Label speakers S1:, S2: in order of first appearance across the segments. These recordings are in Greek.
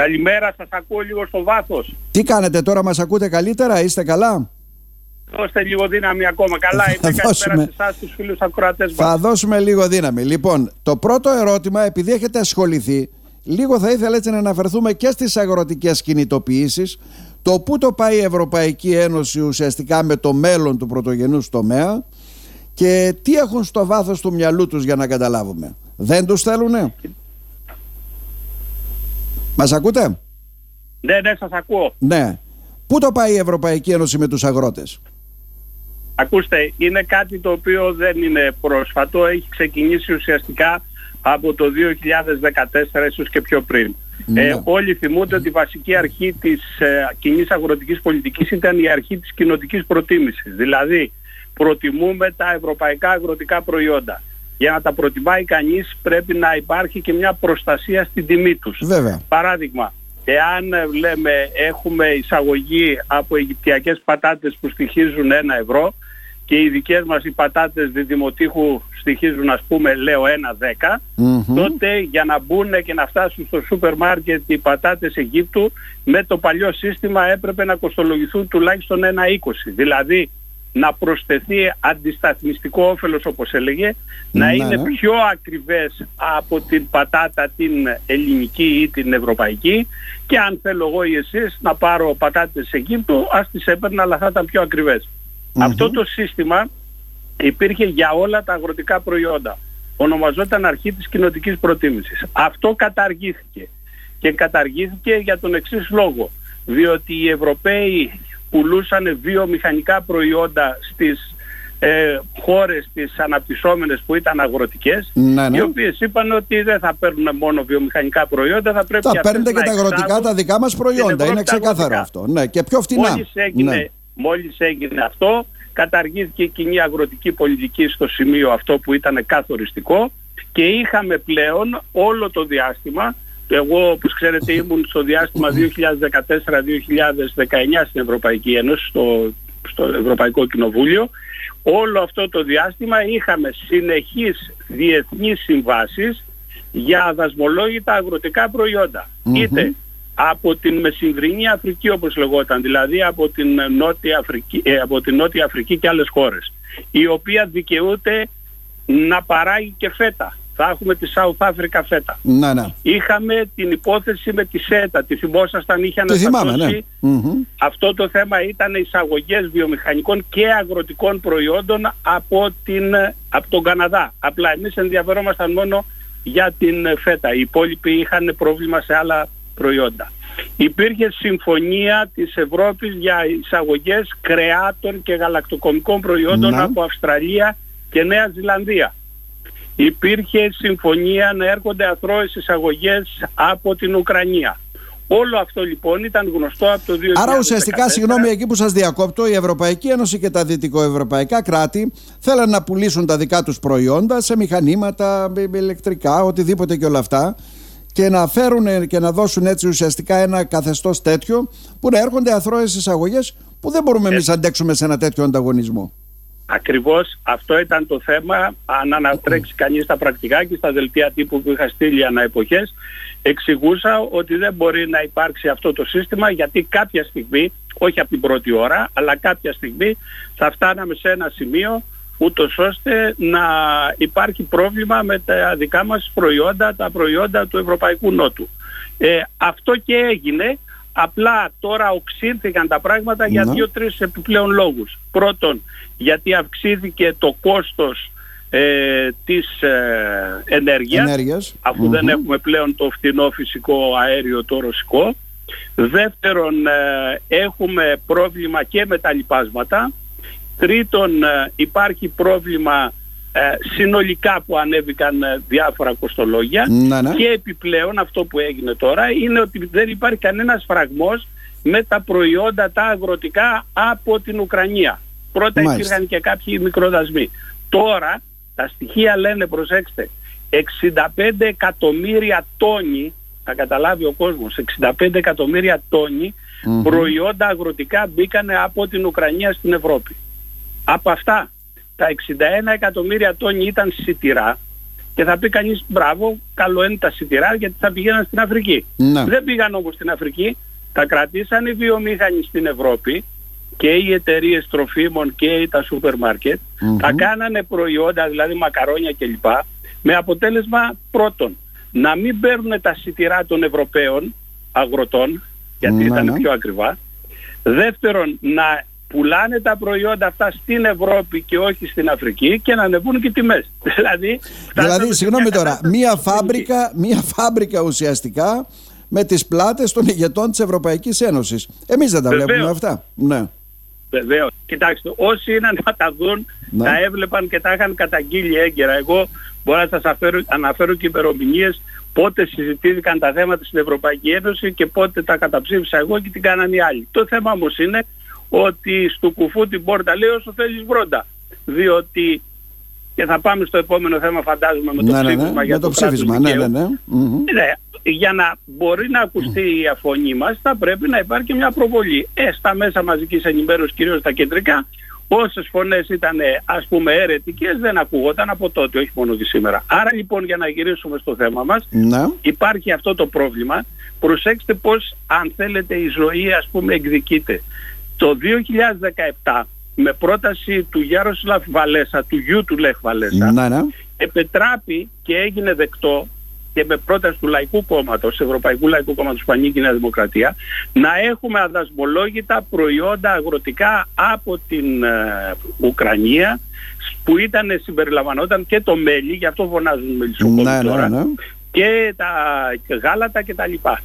S1: Καλημέρα, σας ακούω λίγο στο βάθος.
S2: Τι κάνετε τώρα, μας ακούτε καλύτερα, είστε καλά;
S1: Δώστε λίγο δύναμη ακόμα. Καλά,
S2: Θα
S1: είμαι καλημέρα
S2: δώσουμε.
S1: σε εσάς τους φίλους ακροατές
S2: Θα
S1: μας.
S2: δώσουμε λίγο δύναμη. Λοιπόν, το πρώτο ερώτημα, επειδή έχετε ασχοληθεί, λίγο θα ήθελα έτσι να αναφερθούμε και στις αγροτικές κινητοποιήσεις, το πού το πάει η Ευρωπαϊκή Ένωση ουσιαστικά με το μέλλον του πρωτογενούς τομέα και τι έχουν στο βάθος του μυαλού τους για να καταλάβουμε. Δεν τους θέλουνε; Μας ακούτε;
S1: Ναι, ναι, σας ακούω.
S2: Ναι. Πού το πάει η Ευρωπαϊκή Ένωση με τους αγρότες;
S1: Ακούστε, είναι κάτι το οποίο δεν είναι πρόσφατο. Έχει ξεκινήσει ουσιαστικά από το 2014 ίσως και πιο πριν.
S2: Ναι.
S1: Ε, όλοι θυμούνται ότι η βασική αρχή της ε, κοινής αγροτικής πολιτικής ήταν η αρχή της κοινοτικής προτίμησης. Δηλαδή, προτιμούμε τα ευρωπαϊκά αγροτικά προϊόντα. Για να τα προτιμάει κανείς πρέπει να υπάρχει και μια προστασία στην τιμή τους.
S2: Βέβαια.
S1: Παράδειγμα, εάν ε, λέμε έχουμε εισαγωγή από αιγυπτιακές πατάτες που στοιχίζουν ένα ευρώ και οι δικές μας οι πατάτες διδημοτήχου στοιχίζουν ας πούμε λέω ένα δέκα,
S2: Μμμ.
S1: τότε για να μπουν και να φτάσουν στο σούπερ μάρκετ οι πατάτες Αιγύπτου με το παλιό σύστημα έπρεπε να κοστολογηθούν τουλάχιστον ένα 20. Δηλαδή να προσθεθεί αντισταθμιστικό όφελος όπως έλεγε, να
S2: Ναι,
S1: είναι
S2: ναι.
S1: πιο ακριβές από την πατάτα την ελληνική ή την ευρωπαϊκή και αν θέλω εγώ ή εσείς να πάρω πατάτες Αιγύπτου ας τις έπαιρνα αλλά θα ήταν πιο ακριβές.
S2: Μμμ.
S1: Αυτό το σύστημα υπήρχε για όλα τα αγροτικά προϊόντα. Ονομαζόταν αρχή της κοινοτικής προτίμησης. Αυτό καταργήθηκε. Και καταργήθηκε για τον εξής λόγο. Διότι οι Ευρωπαίοι πουλούσαν βιομηχανικά προϊόντα στις ε, χώρες τις αναπτυσσόμενες που ήταν αγροτικές
S2: Ναι, ναι.
S1: οι οποίες είπαν ότι δεν θα παίρνουν μόνο βιομηχανικά προϊόντα θα πρέπει
S2: Θα
S1: αυτές
S2: παίρνετε και
S1: να
S2: τα αγροτικά
S1: εξάγουν
S2: τα δικά μας
S1: στην
S2: προϊόντα.
S1: Ευρώπη
S2: Είναι
S1: τα
S2: ξεκάθαρο
S1: αγροτικά.
S2: αυτό. Ναι, και πιο φτηνά.
S1: Μόλις έγινε,
S2: Ναι.
S1: μόλις έγινε αυτό, καταργήθηκε η κοινή αγροτική πολιτική στο σημείο αυτό που ήταν καθοριστικό και είχαμε πλέον όλο το διάστημα, εγώ όπως ξέρετε ήμουν στο διάστημα 2014-2019 στην Ευρωπαϊκή Ένωση, στο, στο Ευρωπαϊκό Κοινοβούλιο, όλο αυτό το διάστημα είχαμε συνεχείς διεθνείς συμβάσεις για δασμολόγητα αγροτικά προϊόντα.
S2: Μμμ.
S1: Είτε από την Μεσημβρινή Αφρική όπως λεγόταν, δηλαδή από την Νότια Αφρική, ε, από την Νότια Αφρική και άλλες χώρες, η οποία δικαιούται να παράγει και φέτα. Θα έχουμε τη South Africa φέτα.
S2: Ναι, ναι.
S1: Είχαμε την υπόθεση με τη ΣΕΤΑ, τη θυμόσασταν, είχε
S2: Το θυμάμαι, ναι.
S1: αναστατώσει
S2: Μμμ.
S1: αυτό το θέμα ήταν εισαγωγές βιομηχανικών και αγροτικών προϊόντων από, την, από τον Καναδά. Απλά εμείς ενδιαφερόμασταν μόνο για την φέτα. Οι υπόλοιποι είχαν πρόβλημα σε άλλα προϊόντα. Υπήρχε συμφωνία της Ευρώπης για εισαγωγές κρεάτων και γαλακτοκομικών προϊόντων
S2: Να.
S1: από Αυστραλία και Νέα Ζηλανδία. Υπήρχε συμφωνία να έρχονται αθρώες εισαγωγές από την Ουκρανία. Όλο αυτό λοιπόν ήταν γνωστό από το 2014.
S2: Άρα ουσιαστικά, συγγνώμη εκεί που σας διακόπτω, η Ευρωπαϊκή Ένωση και τα δυτικοευρωπαϊκά κράτη θέλαν να πουλήσουν τα δικά τους προϊόντα σε μηχανήματα, με- με ηλεκτρικά, οτιδήποτε και όλα αυτά και να φέρουν και να δώσουν έτσι ουσιαστικά ένα καθεστώς τέτοιο που να έρχονται αθρώες εισαγωγές που δεν μπορούμε εμείς να αντέξουμε σε ένα τέτοιο ανταγωνισμό.
S1: Ακριβώς αυτό ήταν το θέμα. Αν ανατρέξει κανείς τα πρακτικά και στα δελτία τύπου που είχα στείλει ανά εποχές, εξηγούσα ότι δεν μπορεί να υπάρξει αυτό το σύστημα γιατί κάποια στιγμή, όχι από την πρώτη ώρα, αλλά κάποια στιγμή θα φτάναμε σε ένα σημείο ούτως ώστε να υπάρχει πρόβλημα με τα δικά μας προϊόντα, τα προϊόντα του Ευρωπαϊκού Νότου. Ε, αυτό και έγινε, απλά τώρα οξύνθηκαν τα πράγματα για
S2: Ναι.
S1: δύο-τρεις επιπλέον λόγους. Πρώτον, γιατί αυξήθηκε το κόστος ε, της ε, ενέργειας,
S2: Ενέργειας.
S1: αφού
S2: Μμμ.
S1: δεν έχουμε πλέον το φτηνό φυσικό αέριο το ρωσικό. Δεύτερον, ε, έχουμε πρόβλημα και με τα λοιπάσματα. Τρίτον, ε, υπάρχει πρόβλημα ε, συνολικά που ανέβηκαν ε, διάφορα κοστολόγια.
S2: Ναι, ναι.
S1: Και επιπλέον αυτό που έγινε τώρα είναι ότι δεν υπάρχει κανένας φραγμός με τα προϊόντα τα αγροτικά από την Ουκρανία. Πρώτα
S2: Μάλιστα.
S1: υπήρχαν και κάποιοι μικροδασμοί. Τώρα τα στοιχεία λένε, προσέξτε, 65 εκατομμύρια τόνοι, θα καταλάβει ο κόσμος, 65 εκατομμύρια τόνοι
S2: Μμμ.
S1: προϊόντα αγροτικά μπήκανε από την Ουκρανία στην Ευρώπη. Από αυτά τα 61 εκατομμύρια τόνοι ήταν σιτηρά, και θα πει κανείς μπράβο, καλό είναι τα σιτηρά γιατί θα πηγαίναν στην Αφρική.
S2: Ναι.
S1: Δεν πήγαν όμως στην Αφρική, τα κρατήσαν οι βιομήχανοι στην Ευρώπη και οι εταιρείες τροφίμων και τα σούπερ μάρκετ, τα κάνανε προϊόντα, δηλαδή μακαρόνια κλπ. Με αποτέλεσμα πρώτον, να μην παίρνουν τα σιτηρά των Ευρωπαίων αγροτών, γιατί
S2: Ναι,
S1: ήταν
S2: ναι.
S1: πιο ακριβά. Δεύτερον, να πουλάνε τα προϊόντα αυτά στην Ευρώπη και όχι στην Αφρική και να ανεβούν και τιμές. Δηλαδή, φτάσαμε
S2: Δηλαδή,
S1: σε
S2: συγγνώμη
S1: μια
S2: τώρα,
S1: κατάσταση
S2: μία
S1: που
S2: φάμπρικα, μία φάμπρικα ουσιαστικά με τις πλάτες των ηγετών της Ευρωπαϊκής Ένωσης. Εμείς δεν τα
S1: Βεβαίως.
S2: βλέπουμε αυτά. Ναι.
S1: Βεβαίως. Κοιτάξτε, όσοι είναι να τα δουν,
S2: Ναι.
S1: τα έβλεπαν και τα είχαν καταγγείλει έγκαιρα. Εγώ μπορώ να σας αφέρω, αναφέρω και ημερομηνίες πότε συζητήθηκαν τα θέματα στην Ευρωπαϊκή Ένωση και πότε τα καταψήφισα εγώ και τι κάνανε οι άλλοι. Το θέμα όμως είναι ότι στο κουφού την πόρτα λέει όσο θέλεις βρόντα. Διότι και θα πάμε στο επόμενο θέμα φαντάζομαι με το
S2: ναι, ναι,
S1: ψήφισμα
S2: ναι.
S1: για
S2: Με το
S1: κράτος
S2: ψήφισμα. Ναι,
S1: δικαίου.
S2: ναι, ναι. Μμμ.
S1: Ναι, για να μπορεί να ακουστεί η αφωνή μας θα πρέπει να υπάρχει μια προβολή. Ε, στα μέσα μαζικής ενημέρωσης, κυρίως τα κεντρικά, όσες φωνές ήταν ε, ας πούμε αιρετικές δεν ακούγονταν από τότε, όχι μόνο και σήμερα. Άρα λοιπόν για να γυρίσουμε στο θέμα μας,
S2: Ναι.
S1: υπάρχει αυτό το πρόβλημα. Προσέξτε πώς αν θέλετε η ζωή ας πούμε εκδικείται. Το 2017 με πρόταση του Γιάροσλαφ Βαλέσα, του γιου του Λεχ Βαλέσα,
S2: Ναι, ναι.
S1: επετράπη και έγινε δεκτό και με πρόταση του Λαϊκού Κόμματος, Ευρωπαϊκού Λαϊκού Κόμματος που ανήκει η Νέα Δημοκρατία, να έχουμε αδασμολόγητα προϊόντα αγροτικά από την ε, Ουκρανία που ήταν, συμπεριλαμβανόταν και το μέλι, γι' αυτό φωνάζουν μελισσοκόμοι
S2: Ναι,
S1: τώρα,
S2: ναι, ναι.
S1: και τα γάλατα και τα λοιπά.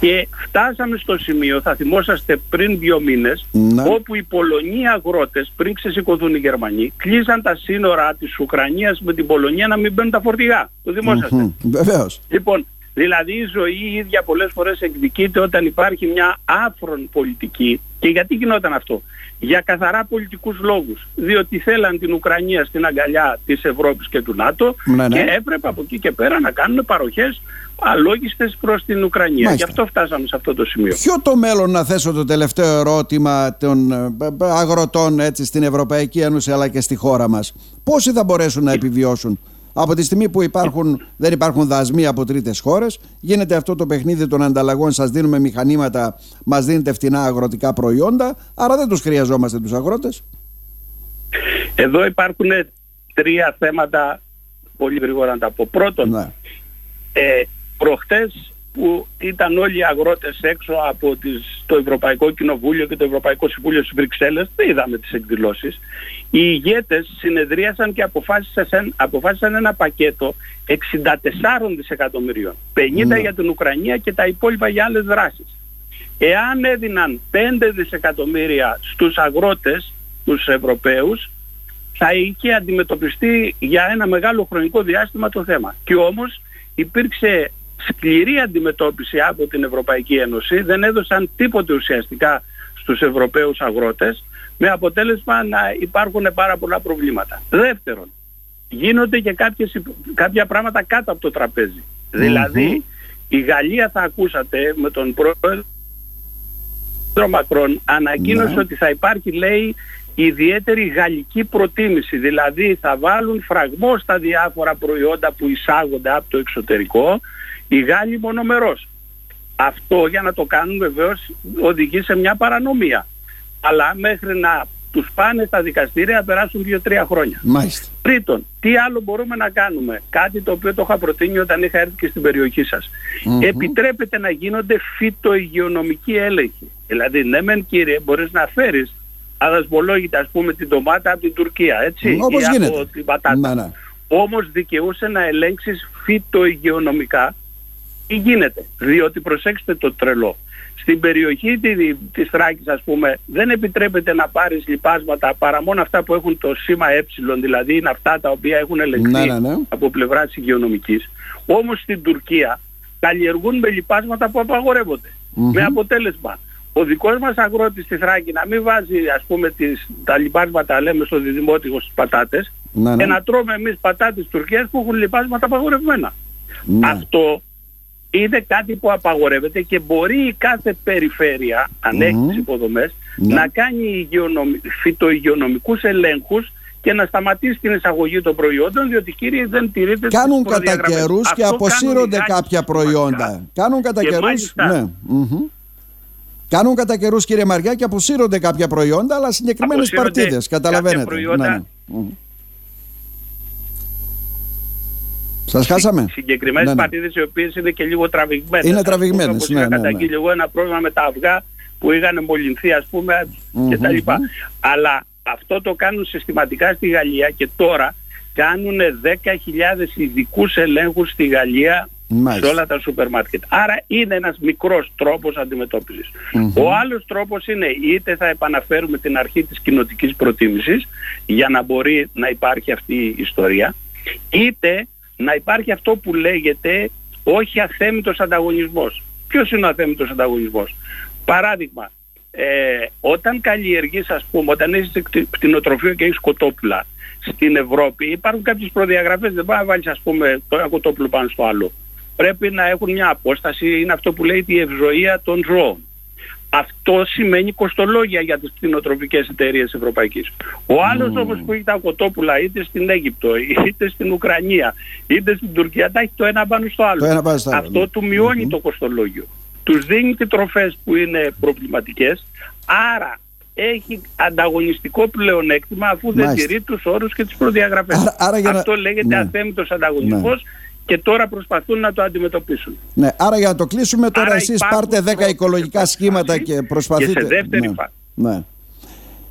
S1: Και φτάσαμε στο σημείο, θα θυμόσαστε πριν δύο μήνες,
S2: Ναι.
S1: όπου οι Πολωνοί αγρότες πριν ξεσηκωθούν οι Γερμανοί κλείσαν τα σύνορα της Ουκρανίας με την Πολωνία να μην μπαίνουν τα φορτηγά. Το θυμόσαστε.
S2: Μμμ. Βεβαίως.
S1: Λοιπόν, δηλαδή η ζωή η ίδια πολλές φορές εκδικείται όταν υπάρχει μια άφρον πολιτική. Και γιατί γινόταν αυτό; Για καθαρά πολιτικούς λόγους. Διότι θέλαν την Ουκρανία στην αγκαλιά της Ευρώπης και του ΝΑΤΟ
S2: Ναι, ναι.
S1: και έπρεπε από εκεί και πέρα να κάνουν παροχές αλόγιστες προς την Ουκρανία.
S2: Μάλιστα.
S1: Γι' αυτό φτάσαμε σε αυτό το σημείο.
S2: Ποιο το μέλλον να θέσω το τελευταίο ερώτημα των ε, ε, αγροτών έτσι, στην Ευρωπαϊκή Ένωση αλλά και στη χώρα μας. Πόσοι θα μπορέσουν να επιβιώσουν; Από τη στιγμή που υπάρχουν, δεν υπάρχουν δασμοί από τρίτες χώρες γίνεται αυτό το παιχνίδι των ανταλλαγών σας δίνουμε μηχανήματα μας δίνετε φτηνά αγροτικά προϊόντα άρα δεν τους χρειαζόμαστε τους αγρότες
S1: Εδώ υπάρχουν τρία θέματα πολύ γρήγορα να τα πω. Πρώτον,
S2: ναι.
S1: ε, προχτές που ήταν όλοι οι αγρότες έξω από τις, το Ευρωπαϊκό Κοινοβούλιο και το Ευρωπαϊκό Συμβούλιο στις Βρυξέλλες, δεν είδαμε τις εκδηλώσεις, οι ηγέτες συνεδρίασαν και αποφάσισαν, αποφάσισαν ένα πακέτο 64 δισεκατομμυρίων. 50
S2: Ναι.
S1: για την Ουκρανία και τα υπόλοιπα για άλλες δράσεις. Εάν έδιναν 5 δισεκατομμύρια στους αγρότες, τους Ευρωπαίους, θα είχε αντιμετωπιστεί για ένα μεγάλο χρονικό διάστημα το θέμα. Και όμως υπήρξε σκληρή αντιμετώπιση από την Ευρωπαϊκή Ένωση, δεν έδωσαν τίποτε ουσιαστικά στους Ευρωπαίους αγρότες, με αποτέλεσμα να υπάρχουν πάρα πολλά προβλήματα. Δεύτερον, γίνονται και κάποιες, υπ- κάποια πράγματα κάτω από το τραπέζι. Δηλαδή, η Γαλλία θα ακούσατε με τον πρόεδρο Μακρόν ανακοίνωσε
S2: Ναι.
S1: ότι θα υπάρχει λέει ιδιαίτερη γαλλική προτίμηση δηλαδή θα βάλουν φραγμό στα διάφορα προϊόντα που εισάγονται από το εξωτερικό οι Γάλλοι μονομερός αυτό για να το κάνουν βεβαίως οδηγεί σε μια παρανομία αλλά μέχρι να τους πάνε στα δικαστήρια θα περάσουν 2-3 χρόνια
S2: Μάλιστα.
S1: Τρίτον, τι άλλο μπορούμε να κάνουμε; Κάτι το οποίο το είχα προτείνει όταν είχα έρθει και στην περιοχή σας. Επιτρέπεται να γίνονται φυτοϊγειονομικοί έλεγχοι. Δηλαδή, ναι μεν κύριε, μπορείς να φέρεις αδασμολόγητα ας πούμε την ντομάτα από την Τουρκία, έτσι,
S2: Όπως
S1: ή
S2: γίνεται.
S1: από την πατάτα.
S2: Ναι, ναι.
S1: Όμως δικαιούσε να ελέγξεις φυτοϊγειονομικά τι γίνεται; Διότι προσέξτε το τρελό. Στην περιοχή τη- της Θράκης ας πούμε δεν επιτρέπεται να πάρεις λιπάσματα παρά μόνο αυτά που έχουν το σήμα ε, δηλαδή είναι αυτά τα οποία έχουν ελεγχθεί
S2: Ναι, ναι, ναι.
S1: από πλευράς υγειονομικής. Όμως στην Τουρκία καλλιεργούν με λιπάσματα που απαγορεύονται.
S2: Μμμ.
S1: Με αποτέλεσμα ο δικός μας αγρότης στη Θράκη να μην βάζει ας πούμε τις, τα λιπάσματα λέμε στο διδημότυχο στις πατάτες
S2: Ναι, ναι.
S1: και να τρώμε εμείς πατάτες Τουρκίας που έχουν λιπάσματα απαγορευμένα.
S2: Ναι.
S1: Αυτό είναι κάτι που απαγορεύεται και μπορεί η κάθε περιφέρεια, αν έχεις
S2: Μμμ.
S1: τις υποδομές,
S2: Ναι.
S1: να κάνει υγειονομι... φυτοϊγειονομικούς ελέγχους και να σταματήσει την εισαγωγή των προϊόντων διότι κύριε δεν τηρείται
S2: Κάνουν κατά καιρούς και αποσύρονται κάποια προϊόντα. Κάνουν κατά καιρού. Ναι. Κάνουν κατά καιρούς, κύριε Μαριά, και αποσύρονται κάποια προϊόντα, αλλά συγκεκριμένες παρτίδες. Καταλαβαίνετε.
S1: Προϊόντα... Ναι, ναι.
S2: Σας χάσαμε;
S1: Συγκεκριμένες ναι, ναι. παρτίδες οι οποίες είναι και λίγο τραβηγμένες.
S2: Είναι τραβηγμένες. Ναι, ναι,
S1: ναι. εγώ ένα πρόβλημα με τα αυγά που είχαν μολυνθεί, ας πούμε, mm-hmm. κτλ. Αλλά αυτό το κάνουν συστηματικά στη Γαλλία και τώρα κάνουν 10.000 ειδικούς ελέγχους στη Γαλλία Μάλιστα. σε όλα τα σούπερ μάρκετ. Άρα είναι ένας μικρός τρόπος Ο άλλος τρόπος είναι είτε θα επαναφέρουμε την αρχή της κοινοτικής προτίμησης για να μπορεί να υπάρχει αυτή η ιστορία, είτε να υπάρχει αυτό που λέγεται όχι αθέμητος ανταγωνισμός. Ποιος είναι ο αθέμητος ανταγωνισμός; Παράδειγμα, ε, όταν καλλιεργείς ας πούμε, όταν έχεις κτηνοτροφείο και έχεις κοτόπουλα στην Ευρώπη υπάρχουν κάποιες προδιαγραφές, δεν πάει να βάλεις ας πούμε το ένα κοτόπουλο πάνω στο άλλο πρέπει να έχουν μια απόσταση, είναι αυτό που λέει η ευζοία των ζώων. Αυτό σημαίνει κοστολόγια για τις κτηνοτροφικές εταιρείες ευρωπαϊκής. Ο άλλος mm. όμως που έχει τα κοτόπουλα είτε στην Αίγυπτο, είτε στην Ουκρανία, είτε στην Τουρκία, τα έχει το ένα πάνω στο άλλο. Αυτό ναι. του μειωνει το κοστολόγιο. Τους δίνει και τροφές που είναι προβληματικές, άρα έχει ανταγωνιστικό πλεονέκτημα αφού δεν τηρεί τους όρους και τις προδιαγραφές. Αυτό λέγεται ναι. αθέμητος ανταγωνισμός ναι και τώρα προσπαθούν να το αντιμετωπίσουν.
S2: Ναι, άρα για να το κλείσουμε τώρα άρα εσείς πάρτε 10 οικολογικά σχήματα και προσπαθείτε.
S1: Και σε δεύτερη
S2: ναι. ναι.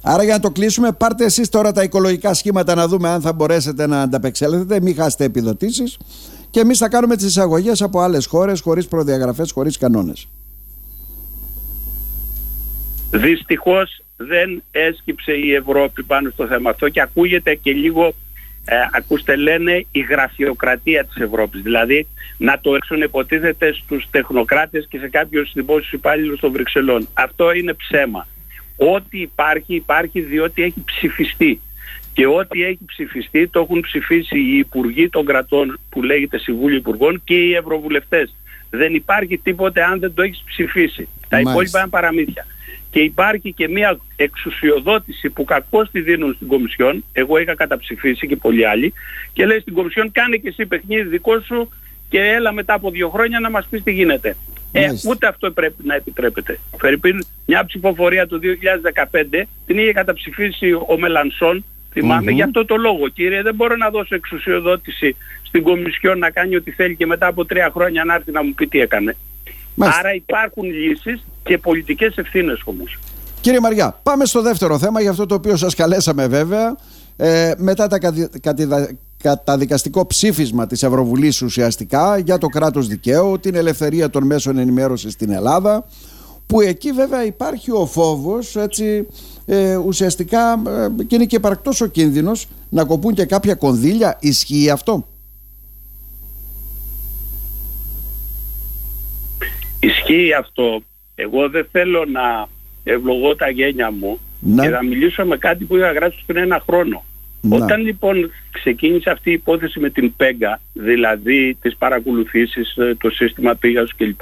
S2: Άρα για να το κλείσουμε πάρτε εσείς τώρα τα οικολογικά σχήματα να δούμε αν θα μπορέσετε να ανταπεξέλθετε, μην χάσετε επιδοτήσεις και εμείς θα κάνουμε τις εισαγωγές από άλλες χώρες χωρίς προδιαγραφές, χωρίς κανόνες.
S1: Δυστυχώς δεν έσκυψε η Ευρώπη πάνω στο θέμα αυτό και ακούγεται και λίγο ε, ακούστε λένε η γραφειοκρατία της Ευρώπης. Δηλαδή να το έξουν υποτίθεται στους τεχνοκράτες και σε κάποιους δημόσιους υπάλληλους των Βρυξελών. Αυτό είναι ψέμα. Ό,τι υπάρχει υπάρχει διότι έχει ψηφιστεί. Και ό,τι έχει ψηφιστεί το έχουν ψηφίσει οι υπουργοί των κρατών που λέγεται Συμβούλιο Υπουργών και οι Ευρωβουλευτές. Δεν υπάρχει τίποτε αν δεν το έχεις ψηφίσει. Τα υπόλοιπα είναι παραμύθια και υπάρχει και μια εξουσιοδότηση που κακώς τη δίνουν στην Κομισιόν, εγώ είχα καταψηφίσει και πολλοί άλλοι, και λέει στην Κομισιόν κάνε και εσύ παιχνίδι δικό σου και έλα μετά από δύο χρόνια να μας πεις τι γίνεται. Ε, ούτε αυτό πρέπει να επιτρέπεται. Φερρυπίν, μια ψηφοφορία του 2015 την είχε καταψηφίσει ο Μελανσόν, θυμάμαι, mm-hmm. για αυτό το λόγο. Κύριε, δεν μπορώ να δώσω εξουσιοδότηση στην Κομισιόν να κάνει ό,τι θέλει και μετά από τρία χρόνια να έρθει να μου πει τι έκανε. Άρα υπάρχουν λύσεις και πολιτικές ευθύνες όμως.
S2: Κύριε Μαριά, πάμε στο δεύτερο θέμα για αυτό το οποίο σας καλέσαμε βέβαια. Ε, μετά τα καταδικαστικό ψήφισμα της Ευρωβουλής ουσιαστικά για το κράτος δικαίου, την ελευθερία των μέσων ενημέρωσης στην Ελλάδα που εκεί βέβαια υπάρχει ο φόβος έτσι, ε, ουσιαστικά ε, και είναι και παρακτός ο κίνδυνος να κοπούν και κάποια κονδύλια. Ισχύει αυτό;
S1: Ισχύει αυτό. Εγώ δεν θέλω να ευλογώ τα γένια μου και να μιλήσω με κάτι που είχα γράψει πριν ένα χρόνο. Όταν λοιπόν ξεκίνησε αυτή η υπόθεση με την ΠΕΓΑ, δηλαδή τις παρακολουθήσεις, ε, το σύστημα πήγας κλπ.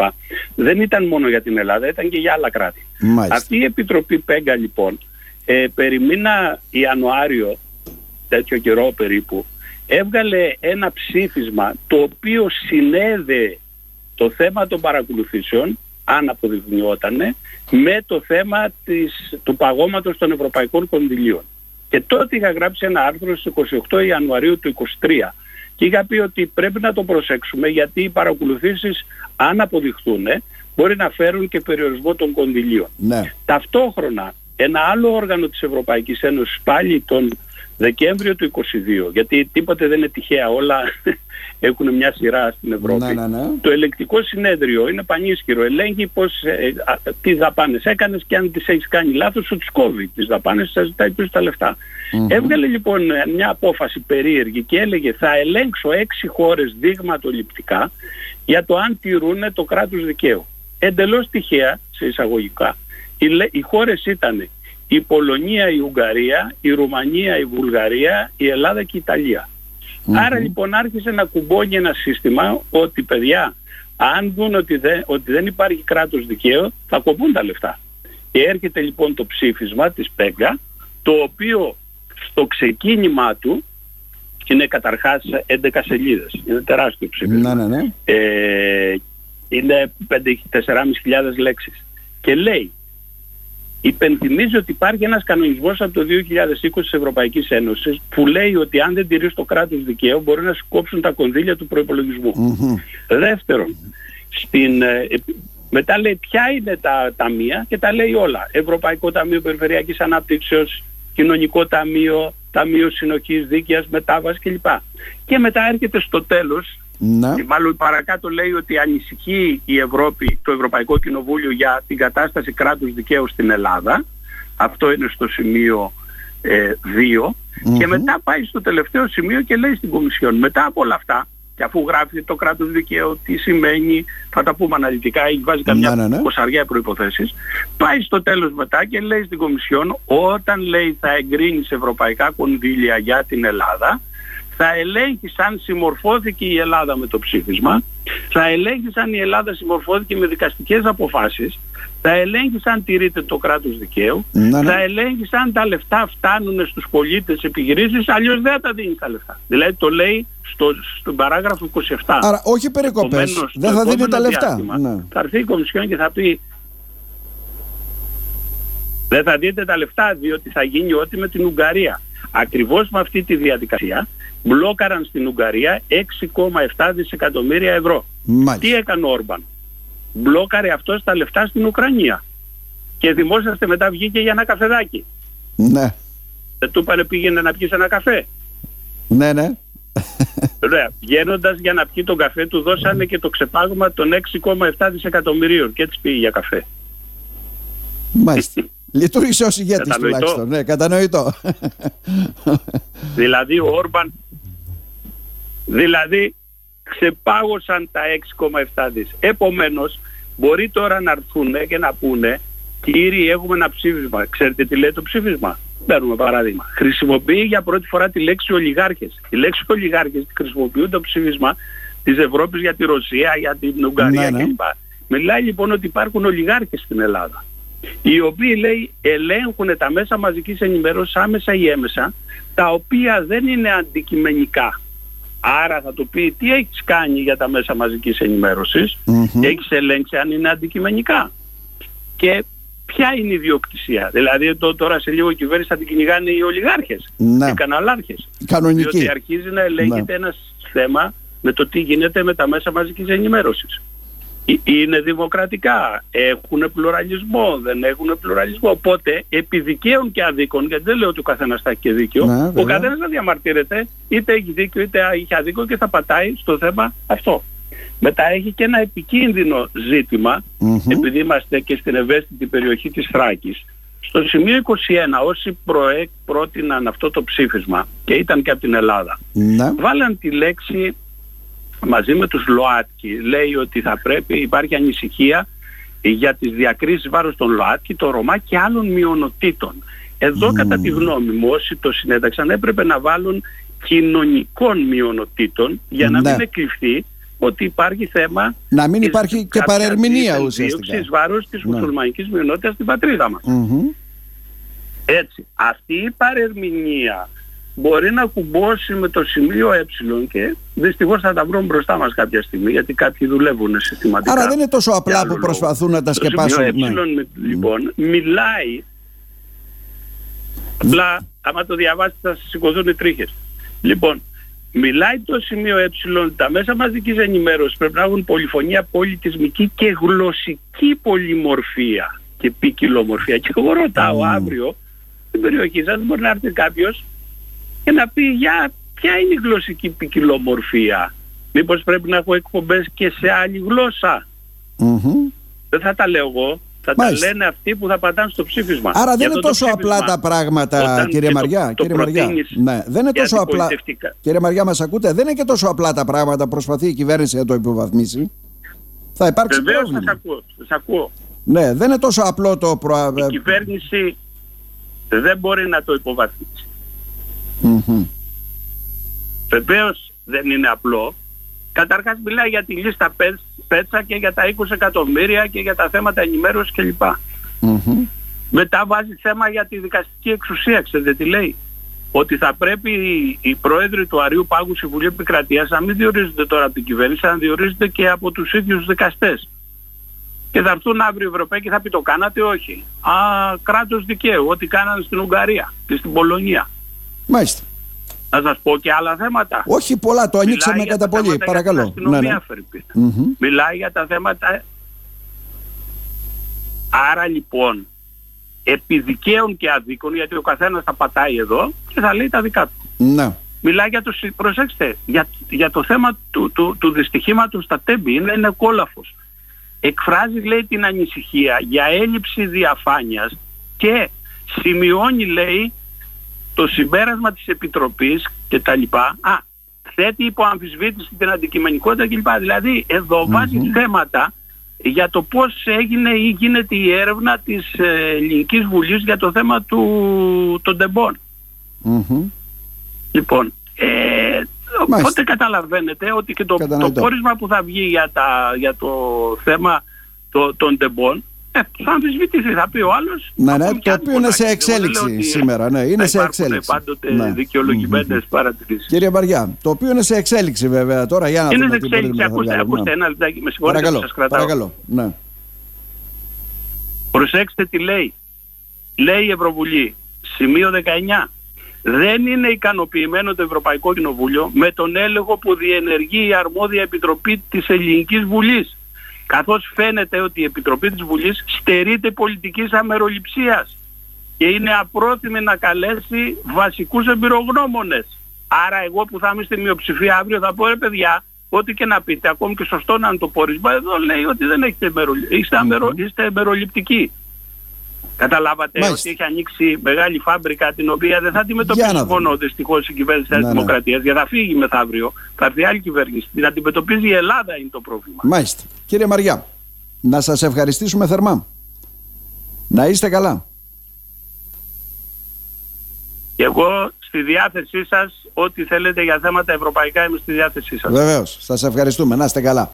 S1: Δεν ήταν μόνο για την Ελλάδα, ήταν και για άλλα κράτη. Αυτή η Επιτροπή ΠΕΓΑ λοιπόν, ε, περιμήνα Ιανουάριο, τέτοιο καιρό περίπου, έβγαλε ένα ψήφισμα το οποίο συνέδε το θέμα των παρακολουθήσεων, αν αποδεικνυότανε, με το θέμα της, του παγώματος των ευρωπαϊκών κονδυλίων. Και τότε είχα γράψει ένα άρθρο στις 28 Ιανουαρίου του 2023 και είχα πει ότι πρέπει να το προσέξουμε γιατί οι παρακολουθήσεις αν αποδειχθούν μπορεί να φέρουν και περιορισμό των κονδυλίων.
S2: Ναι.
S1: Ταυτόχρονα ένα άλλο όργανο της Ευρωπαϊκής Ένωσης πάλι τον Δεκέμβριο του 2022, γιατί τίποτε δεν είναι τυχαία, όλα έχουν μια σειρά στην Ευρώπη.
S2: Ναι, ναι, ναι.
S1: Το ελεκτικό συνέδριο είναι πανίσχυρο, ελέγχει πώς, ε, τι δαπάνες έκανες και αν τις έχεις κάνει λάθος σου τις κόβει. Τις δαπάνες σας ζητάει πίσω τα λεφτα Έβγαλε λοιπόν μια απόφαση περίεργη και έλεγε θα ελέγξω έξι χώρες δείγματοληπτικά για το αν τηρούν το κράτος δικαίου. Εντελώς τυχαία, σε εισαγωγικά, οι, οι χώρες ήταν η Πολωνία, η Ουγγαρία, η Ρουμανία, η Βουλγαρία, η Ελλάδα και η ιταλια Άρα λοιπόν άρχισε να κουμπώνει ένα σύστημα ότι παιδιά αν δουν ότι δεν, ότι δεν υπάρχει κράτος δικαίου θα κοπούν τα λεφτά. Και έρχεται λοιπόν το ψήφισμα της ΠΕΓΑ το οποίο στο ξεκίνημά του είναι καταρχάς 11 σελίδες. Είναι τεράστιο ψήφισμα.
S2: Ναι, ναι, ναι.
S1: Ε, είναι 4.500 λέξεις. Και λέει, υπενθυμίζει ότι υπάρχει ένας κανονισμός από το 2020 της Ευρωπαϊκής Ένωσης που λέει ότι αν δεν τηρείς το κράτος δικαίου μπορεί να σου κόψουν τα κονδύλια του προϋπολογισμού. Δεύτερον, στην, ε, μετά λέει ποια είναι τα ταμεία και τα λέει όλα. Ευρωπαϊκό Ταμείο Περιφερειακής Ανάπτυξης, Κοινωνικό Ταμείο, Ταμείο Συνοχής, Δίκαιας, Μετάβασης κλπ. Και μετά έρχεται στο τέλος,
S2: Να.
S1: και μάλλον παρακάτω λέει ότι ανησυχεί η Ευρώπη, το Ευρωπαϊκό Κοινοβούλιο για την κατάσταση κράτους δικαίου στην Ελλάδα. Αυτό είναι στο σημείο 2. Και μετά πάει στο τελευταίο σημείο και λέει στην Κομισιόν, μετά από όλα αυτά, και αφού γράφει το κράτος δικαίου, τι σημαίνει, θα τα πούμε αναλυτικά, έχει βάζει καμιά
S2: Ναι, ναι, ναι.
S1: κοσαριά προϋποθέσεις, πάει στο τέλος μετά και λέει στην Κομισιόν, όταν λέει θα εγκρίνεις σε ευρωπαϊκά κονδύλια για την Ελλάδα, θα ελέγχει αν συμμορφώθηκε η Ελλάδα με το ψήφισμα, θα ελέγχει αν η Ελλάδα συμμορφώθηκε με δικαστικές αποφάσεις, θα ελέγχει αν τηρείται το κράτος δικαίου,
S2: Ναι, ναι.
S1: θα ελέγχει αν τα λεφτά φτάνουν στους πολίτες επιχειρήσεις, αλλιώς δεν τα δίνει τα λεφτά. Δηλαδή το λέει στο, στον παράγραφο 27.
S2: Άρα όχι περικοπές,
S1: Επομένως,
S2: δεν
S1: το
S2: θα δίνει
S1: επόμενο
S2: τα λεφτά.
S1: διάστημα
S2: Ναι.
S1: Θα έρθει η Κομισιόν και θα πει δεν θα δείτε τα λεφτά διότι θα γίνει ό,τι με την Ουγγαρία. Ακριβώς με αυτή τη διαδικασία μπλόκαραν στην Ουγγαρία 6,7 δισεκατομμύρια ευρώ.
S2: Μάλιστα.
S1: Τι έκανε ο Όρμπαν; Μπλόκαρε αυτό τα λεφτά στην Ουκρανία. Και δημόσιαστε μετά βγήκε για ένα καφεδάκι.
S2: Ναι,
S1: Δεν του είπανε πήγαινε να πιεις ένα καφέ.
S2: ναι, ναι.
S1: Ωραία. Βγαίνοντας για να πιει τον καφέ του δώσανε και το ξεπάγωμα των 6,7 δισεκατομμυρίων και έτσι πήγε για καφέ.
S2: Μάλιστα. Λειτουργήσε ως ηγέτης
S1: Κατανοητό.
S2: τουλάχιστον. Ναι, κατανοητό.
S1: Δηλαδή ο Όρμπαν δηλαδή ξεπάγωσαν τα 6,7 δις. Επομένως μπορεί τώρα να έρθουν και να πούνε κύριοι έχουμε ένα ψήφισμα. Ξέρετε τι λέει το ψήφισμα; Παίρνουμε παράδειγμα. Χρησιμοποιεί για πρώτη φορά τη λέξη ολιγάρχες. Η λέξη ολιγάρχες τη χρησιμοποιούν το ψήφισμα της Ευρώπης για τη Ρωσία, για την Ουγγαρία
S2: Ναι, ναι.
S1: κλπ. Μιλάει λοιπόν ότι υπάρχουν ολιγάρχες στην Ελλάδα οι οποίοι λέει ελέγχουν τα μέσα μαζικής ενημέρωσης άμεσα ή έμεσα τα οποία δεν είναι αντικειμενικά. Άρα θα του πει τι έχεις κάνει για τα μέσα μαζικής ενημέρωσης,
S2: Μμμ.
S1: έχεις ελέγξει αν είναι αντικειμενικά. Και ποια είναι η ιδιοκτησία. Δηλαδή το, τώρα σε λίγο η κυβέρνηση θα την κυνηγάνε οι ολιγάρχες,
S2: Ναι.
S1: οι καναλάρχες.
S2: Κανονική.
S1: Διότι αρχίζει να ελέγχεται ένας θέμα με το τι γίνεται με τα μέσα μαζικής ενημέρωσης. Ε- Είναι δημοκρατικά, έχουν πλουραλισμό, δεν έχουν πλουραλισμό. Οπότε επί δικαίων και αδίκων, γιατί δεν λέω ότι ο καθένας θα έχει και δίκιο,
S2: Ναι,
S1: ο
S2: βέβαια.
S1: καθένας θα διαμαρτύρεται, είτε έχει δίκιο είτε έχει αδίκιο και θα πατάει στο θέμα αυτό. Μετά έχει και ένα επικίνδυνο ζήτημα,
S2: Μμμ.
S1: επειδή είμαστε και στην ευαίσθητη περιοχή της Θράκης. Στο σημείο 21 όσοι προέ, πρότειναν αυτό το ψήφισμα και ήταν και από την Ελλάδα,
S2: Ναι.
S1: βάλαν τη λέξη μαζί με τους ΛΟΑΤΚΙ. Λέει ότι θα πρέπει, υπάρχει ανησυχία για τις διακρίσεις βάρος των ΛΟΑΤΚΙ, των Ρωμά και άλλων μειονοτήτων. Εδώ κατά τη γνώμη μου όσοι το συνέταξαν έπρεπε να βάλουν κοινωνικών μειονοτήτων για να
S2: Ναι.
S1: μην εκλειφθεί ότι υπάρχει θέμα
S2: Να μην
S1: της
S2: υπάρχει και
S1: κάποιας
S2: παρερμηνία
S1: δίθεν
S2: ουσιαστικά.
S1: δίωξης βάρος της
S2: Ναι.
S1: μουσουλμανικής μειονότητας στην πατρίδα μας.
S2: Μμμ.
S1: Έτσι, αυτή η παρερμηνία μπορεί να κουμπώσει με το σημείο ε και δυστυχώς θα τα βρούμε μπροστά μας κάποια στιγμή γιατί κάποιοι δουλεύουν συστηματικά.
S2: Άρα δεν είναι τόσο
S1: Για
S2: απλά
S1: άλλο
S2: που
S1: λόγο.
S2: προσπαθούν να τα
S1: Το
S2: σκεπάσουν.
S1: σημείο
S2: Ναι.
S1: ε, λοιπόν, μιλάει απλά άμα το διαβάσετε θα σας σηκωθούν οι τρίχες. Λοιπόν, μιλάει το σημείο ε τα μέσα μαζικής ενημέρωσης πρέπει να έχουν πολυφωνία πολιτισμική και γλωσσική πολυμορφία και ποικιλομορφία. Και εγώ ρωτάω
S2: Μμμ.
S1: αύριο στην περιοχή σας μπορεί να έρθει κάποιος και να πει για ποια είναι η γλωσσική ποικιλομορφία; Μήπως πρέπει να έχω εκπομπές και σε άλλη γλώσσα;
S2: Μμμ.
S1: Δεν θα τα λέω εγώ. Θα
S2: Μάλιστα.
S1: τα λένε αυτοί που θα πατάνε στο ψήφισμα.
S2: Άρα
S1: Για
S2: δεν είναι
S1: αυτό το
S2: τόσο
S1: ψήφισμα,
S2: απλά τα πράγματα,
S1: όταν
S2: κύριε
S1: και το-
S2: Μαριά.
S1: το
S2: κύριε Μαριά.
S1: προτείνεις
S2: Ναι, δεν είναι
S1: για
S2: τόσο απλά.
S1: αντιπολιτευτικά.
S2: Κύριε Μαριά, μας ακούτε, δεν είναι και τόσο απλά τα πράγματα. Προσπαθεί η κυβέρνηση να το υποβαθμίσει. Θα υπάρξει
S1: Βεβαίως σας
S2: πρόβλημα.
S1: ακούω. Σας ακούω.
S2: Ναι, δεν είναι τόσο απλό το προ...
S1: Η κυβέρνηση δεν μπορεί να το υποβαθμίσει.
S2: Μμμ.
S1: Βεβαίως δεν είναι απλό. Καταρχάς μιλάει για τη λίστα Πέτ- Πέτσα και για τα 20 εκατομμύρια και για τα θέματα ενημέρωσης κλπ.
S2: Μμμ.
S1: Μετά βάζει θέμα για τη δικαστική εξουσία, ξέρετε τι λέει. ότι θα πρέπει οι πρόεδροι του Αρίου Πάγου Συμβουλίου Επικρατείας να μην διορίζονται τώρα από την κυβέρνηση, να διορίζονται και από τους ίδιους δικαστές. Και θα έρθουν αύριο οι Ευρωπαίοι και θα πει το κάνατε όχι. Α, κράτος δικαίου, ό,τι κάνανε στην Ουγγαρία και στην Πολωνία.
S2: Μάλιστα.
S1: Να σας πω και άλλα θέματα.
S2: Όχι πολλά, το ανοίξαμε κατά πολύ. Παρακαλώ.
S1: Ναι, ναι. Μιλάει για τα θέματα... Άρα λοιπόν, επί δικαίων και αδίκων, γιατί ο καθένας θα πατάει εδώ και θα λέει τα δικά του.
S2: Ναι.
S1: Μιλάει για το, προσέξτε, για, για το θέμα του, του, του δυστυχήματος στα τέμπη, είναι, είναι κόλαφος. Εκφράζει λέει την ανησυχία για έλλειψη διαφάνειας και σημειώνει λέει το συμπέρασμα της Επιτροπής και τα λοιπά, α, θέτει υπό αμφισβήτηση την αντικειμενικότητα κλπ. Δηλαδή εδώ βάζει θέματα για το πώς έγινε ή γίνεται η έρευνα της ε, Ελληνικής Βουλής για το θέμα του, των τεμπων Λοιπόν, ε, οπότε καταλαβαίνετε ότι και το, το πόρισμα που θα βγει για, τα, για το θέμα το, των τεμπών ε, θα αμφισβητηθεί, θα πει ο άλλος.
S2: Ναι, ναι, το οποίο είναι σε εξέλιξη σήμερα. Ναι, είναι σε εξέλιξη.
S1: πάντοτε ναι. δικαιολογημένες παρατηρήσεις.
S2: Κύριε Μπαριά, το οποίο είναι σε εξέλιξη βέβαια τώρα. Για να
S1: είναι σε εξέλιξη. Ακούστε, ακούστε ναι. ένα λεπτάκι, με συγχωρείτε
S2: παρακαλώ, σας κρατάω. Παρακαλώ, ναι.
S1: Προσέξτε τι λέει. Λέει η Ευρωβουλή, σημείο 19. Δεν είναι ικανοποιημένο το Ευρωπαϊκό Κοινοβούλιο με τον έλεγχο που διενεργεί η αρμόδια επιτροπή της Ελληνικής Βουλής καθώς φαίνεται ότι η Επιτροπή της Βουλής στερείται πολιτικής αμεροληψίας και είναι απρόθυμη να καλέσει βασικούς εμπειρογνώμονες. Άρα εγώ που θα είμαι στη μειοψηφία αύριο θα πω ρε παιδιά, ό,τι και να πείτε, ακόμη και σωστό να είναι το πόρισμα, εδώ λέει ότι δεν έχετε είστε, αμερο... είστε εμπεροληπτικοί. Καταλάβατε Μάλιστα. ότι έχει ανοίξει μεγάλη φάμπρικα την οποία δεν θα αντιμετωπίσει μόνο δυστυχώς η κυβέρνηση της ναι, ναι. Δημοκρατίας. Γιατί θα φύγει μεθαύριο. Θα έρθει άλλη κυβέρνηση. Την αντιμετωπίζει η Ελλάδα είναι το πρόβλημα.
S2: Μάλιστα. Κύριε Μαριά, να σας ευχαριστήσουμε θερμά. Να είστε καλά.
S1: Και εγώ στη διάθεσή σας, ό,τι θέλετε για θέματα ευρωπαϊκά είμαι στη διάθεσή σας.
S2: Βεβαίως. Σας ευχαριστούμε. Να είστε καλά.